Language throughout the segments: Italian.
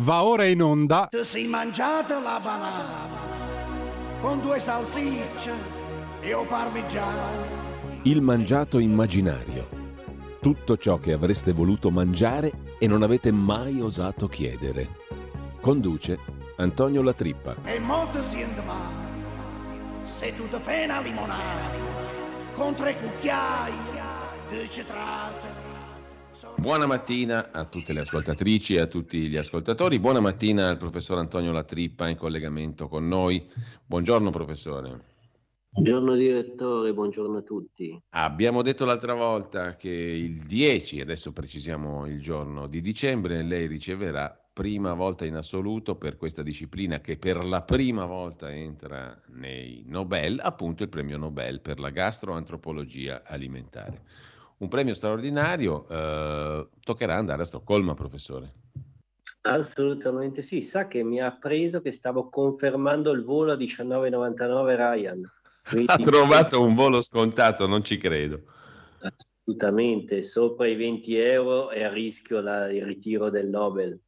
Va ora in onda. Ti sei mangiata la banana con due salsicce e o parmigiano. Il mangiato immaginario. Tutto ciò che avreste voluto mangiare e non avete mai osato chiedere. Conduce Antonio Latrippa. E molto si male. Se tu ti fai una limonata con tre cucchiai di citrate. Buona mattina a tutte le ascoltatrici e a tutti gli ascoltatori. Buona mattina al professor Antonio Latrippa in collegamento con noi. Buongiorno professore. Buongiorno direttore, buongiorno a tutti. Abbiamo detto l'altra volta che il 10, adesso precisiamo il giorno di dicembre, lei riceverà prima volta in assoluto per questa disciplina che per la prima volta entra nei Nobel, appunto il premio Nobel per la gastroantropologia alimentare. Un premio straordinario, eh, toccherà andare a Stoccolma, professore. Assolutamente sì, sa che mi ha preso che stavo confermando il volo a 19,99 Ryan. Quindi... Ha trovato un volo scontato, non ci credo. Assolutamente, sopra i 20 euro è a rischio la, il ritiro del Nobel.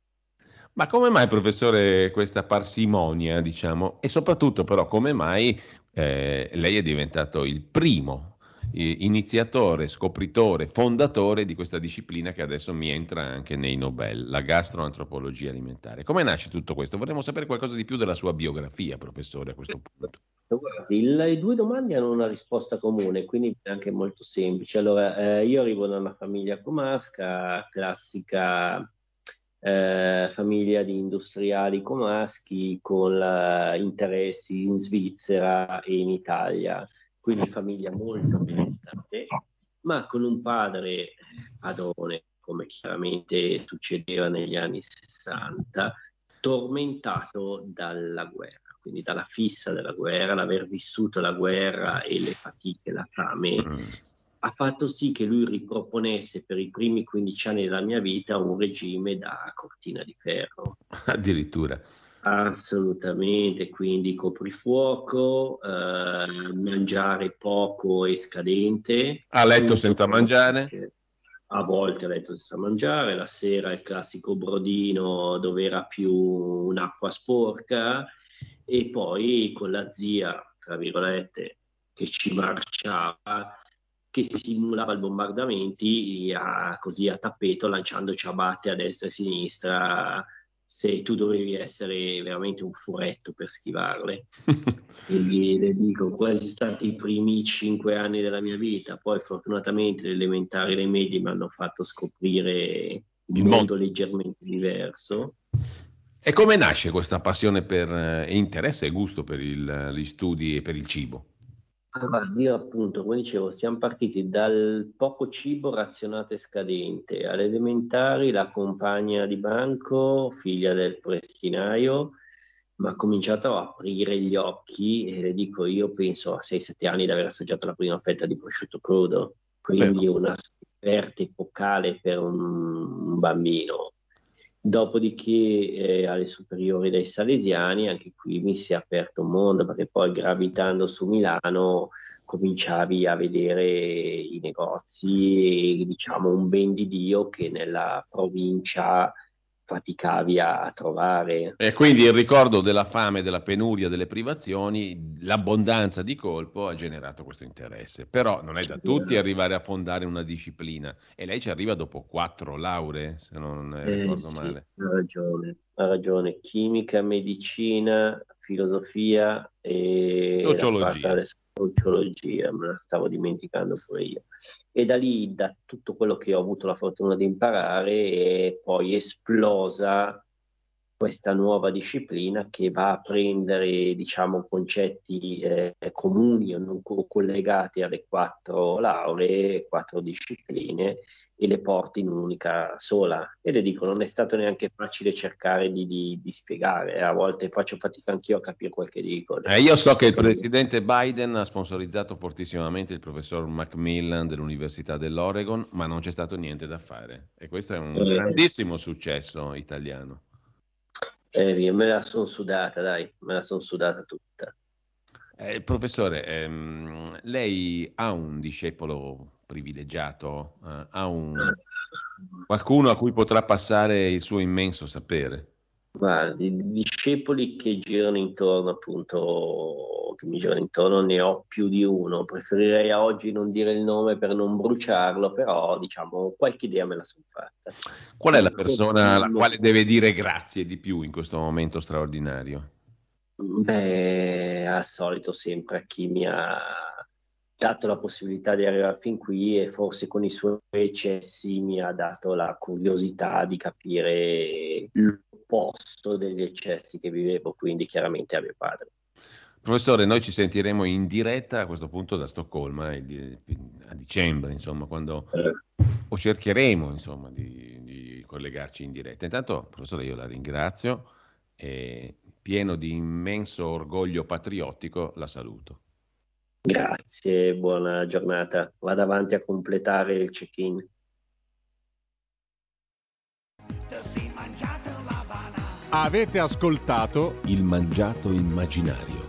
Ma come mai, professore, questa parsimonia, diciamo? E soprattutto, però, come mai eh, lei è diventato il primo iniziatore, scopritore, fondatore di questa disciplina che adesso mi entra anche nei Nobel, la gastroantropologia alimentare. Come nasce tutto questo? Vorremmo sapere qualcosa di più della sua biografia, professore, a questo punto. Guardi, le due domande hanno una risposta comune, quindi è anche molto semplice. Allora, eh, io arrivo da una famiglia comasca, classica eh, famiglia di industriali comaschi con la, interessi in Svizzera e in Italia quindi famiglia molto benestante, ma con un padre padrone, come chiaramente succedeva negli anni 60, tormentato dalla guerra, quindi dalla fissa della guerra, l'aver vissuto la guerra e le fatiche, la fame, mm. ha fatto sì che lui riproponesse per i primi 15 anni della mia vita un regime da cortina di ferro. Addirittura. Assolutamente, quindi coprifuoco, eh, mangiare poco e scadente. A letto senza mangiare? A volte a letto senza mangiare, la sera il classico brodino dove era più un'acqua sporca e poi con la zia, tra virgolette, che ci marciava, che simulava i bombardamenti a, così a tappeto lanciando ciabatte a destra e a sinistra se tu dovevi essere veramente un furetto per schivarle. Quindi le dico, quasi stati i primi cinque anni della mia vita, poi fortunatamente le elementari e le medie mi hanno fatto scoprire un mondo leggermente diverso. E come nasce questa passione per eh, interesse e gusto per il, gli studi e per il cibo? Guarda, io appunto, come dicevo, siamo partiti dal poco cibo razionato e scadente. Alle elementari la compagna di banco, figlia del prestinaio, mi ha cominciato a aprire gli occhi e le dico, io penso a 6-7 anni di aver assaggiato la prima fetta di prosciutto crudo, quindi Beh. una scoperta epocale per un bambino. Dopodiché eh, alle superiori dei Salesiani, anche qui mi si è aperto un mondo perché poi gravitando su Milano cominciavi a vedere i negozi e diciamo un ben di Dio che nella provincia faticavi a trovare. E quindi il ricordo della fame, della penuria, delle privazioni, l'abbondanza di colpo ha generato questo interesse. Però non è da tutti arrivare a fondare una disciplina e lei ci arriva dopo quattro lauree, se non eh, ricordo sì, male. Ha ragione, ha ragione. Chimica, medicina, filosofia e sociologia. Sociologia, me la stavo dimenticando pure io. E da lì, da tutto quello che ho avuto la fortuna di imparare, è poi esplosa questa nuova disciplina che va a prendere diciamo, concetti eh, comuni o non collegati alle quattro lauree, quattro discipline e le porti in un'unica sola. E le dico, non è stato neanche facile cercare di, di, di spiegare, a volte faccio fatica anch'io a capire quel che dico. Eh, io so che il presidente Biden ha sponsorizzato fortissimamente il professor Macmillan dell'Università dell'Oregon, ma non c'è stato niente da fare. E questo è un eh, grandissimo successo italiano. Eh, me la sono sudata, dai, me la sono sudata tutta. Eh, professore, ehm, lei ha un discepolo privilegiato, eh, ha un, qualcuno a cui potrà passare il suo immenso sapere? Guarda, di discepoli che girano intorno, appunto, che mi girano intorno, ne ho più di uno. Preferirei a oggi non dire il nome per non bruciarlo, però diciamo qualche idea me la sono fatta. Qual è la persona alla quale deve dire grazie di più in questo momento straordinario? Beh, al solito sempre a chi mi ha dato la possibilità di arrivare fin qui e forse con i suoi eccessi mi ha dato la curiosità di capire l'opposto degli eccessi che vivevo, quindi chiaramente a mio padre. Professore, noi ci sentiremo in diretta a questo punto da Stoccolma a dicembre, insomma, quando eh. o cercheremo insomma, di, di, collegarci in diretta. Intanto, professore, io la ringrazio e pieno di immenso orgoglio patriottico la saluto. Grazie, buona giornata. Vado avanti a completare il check-in. Avete ascoltato Il mangiato immaginario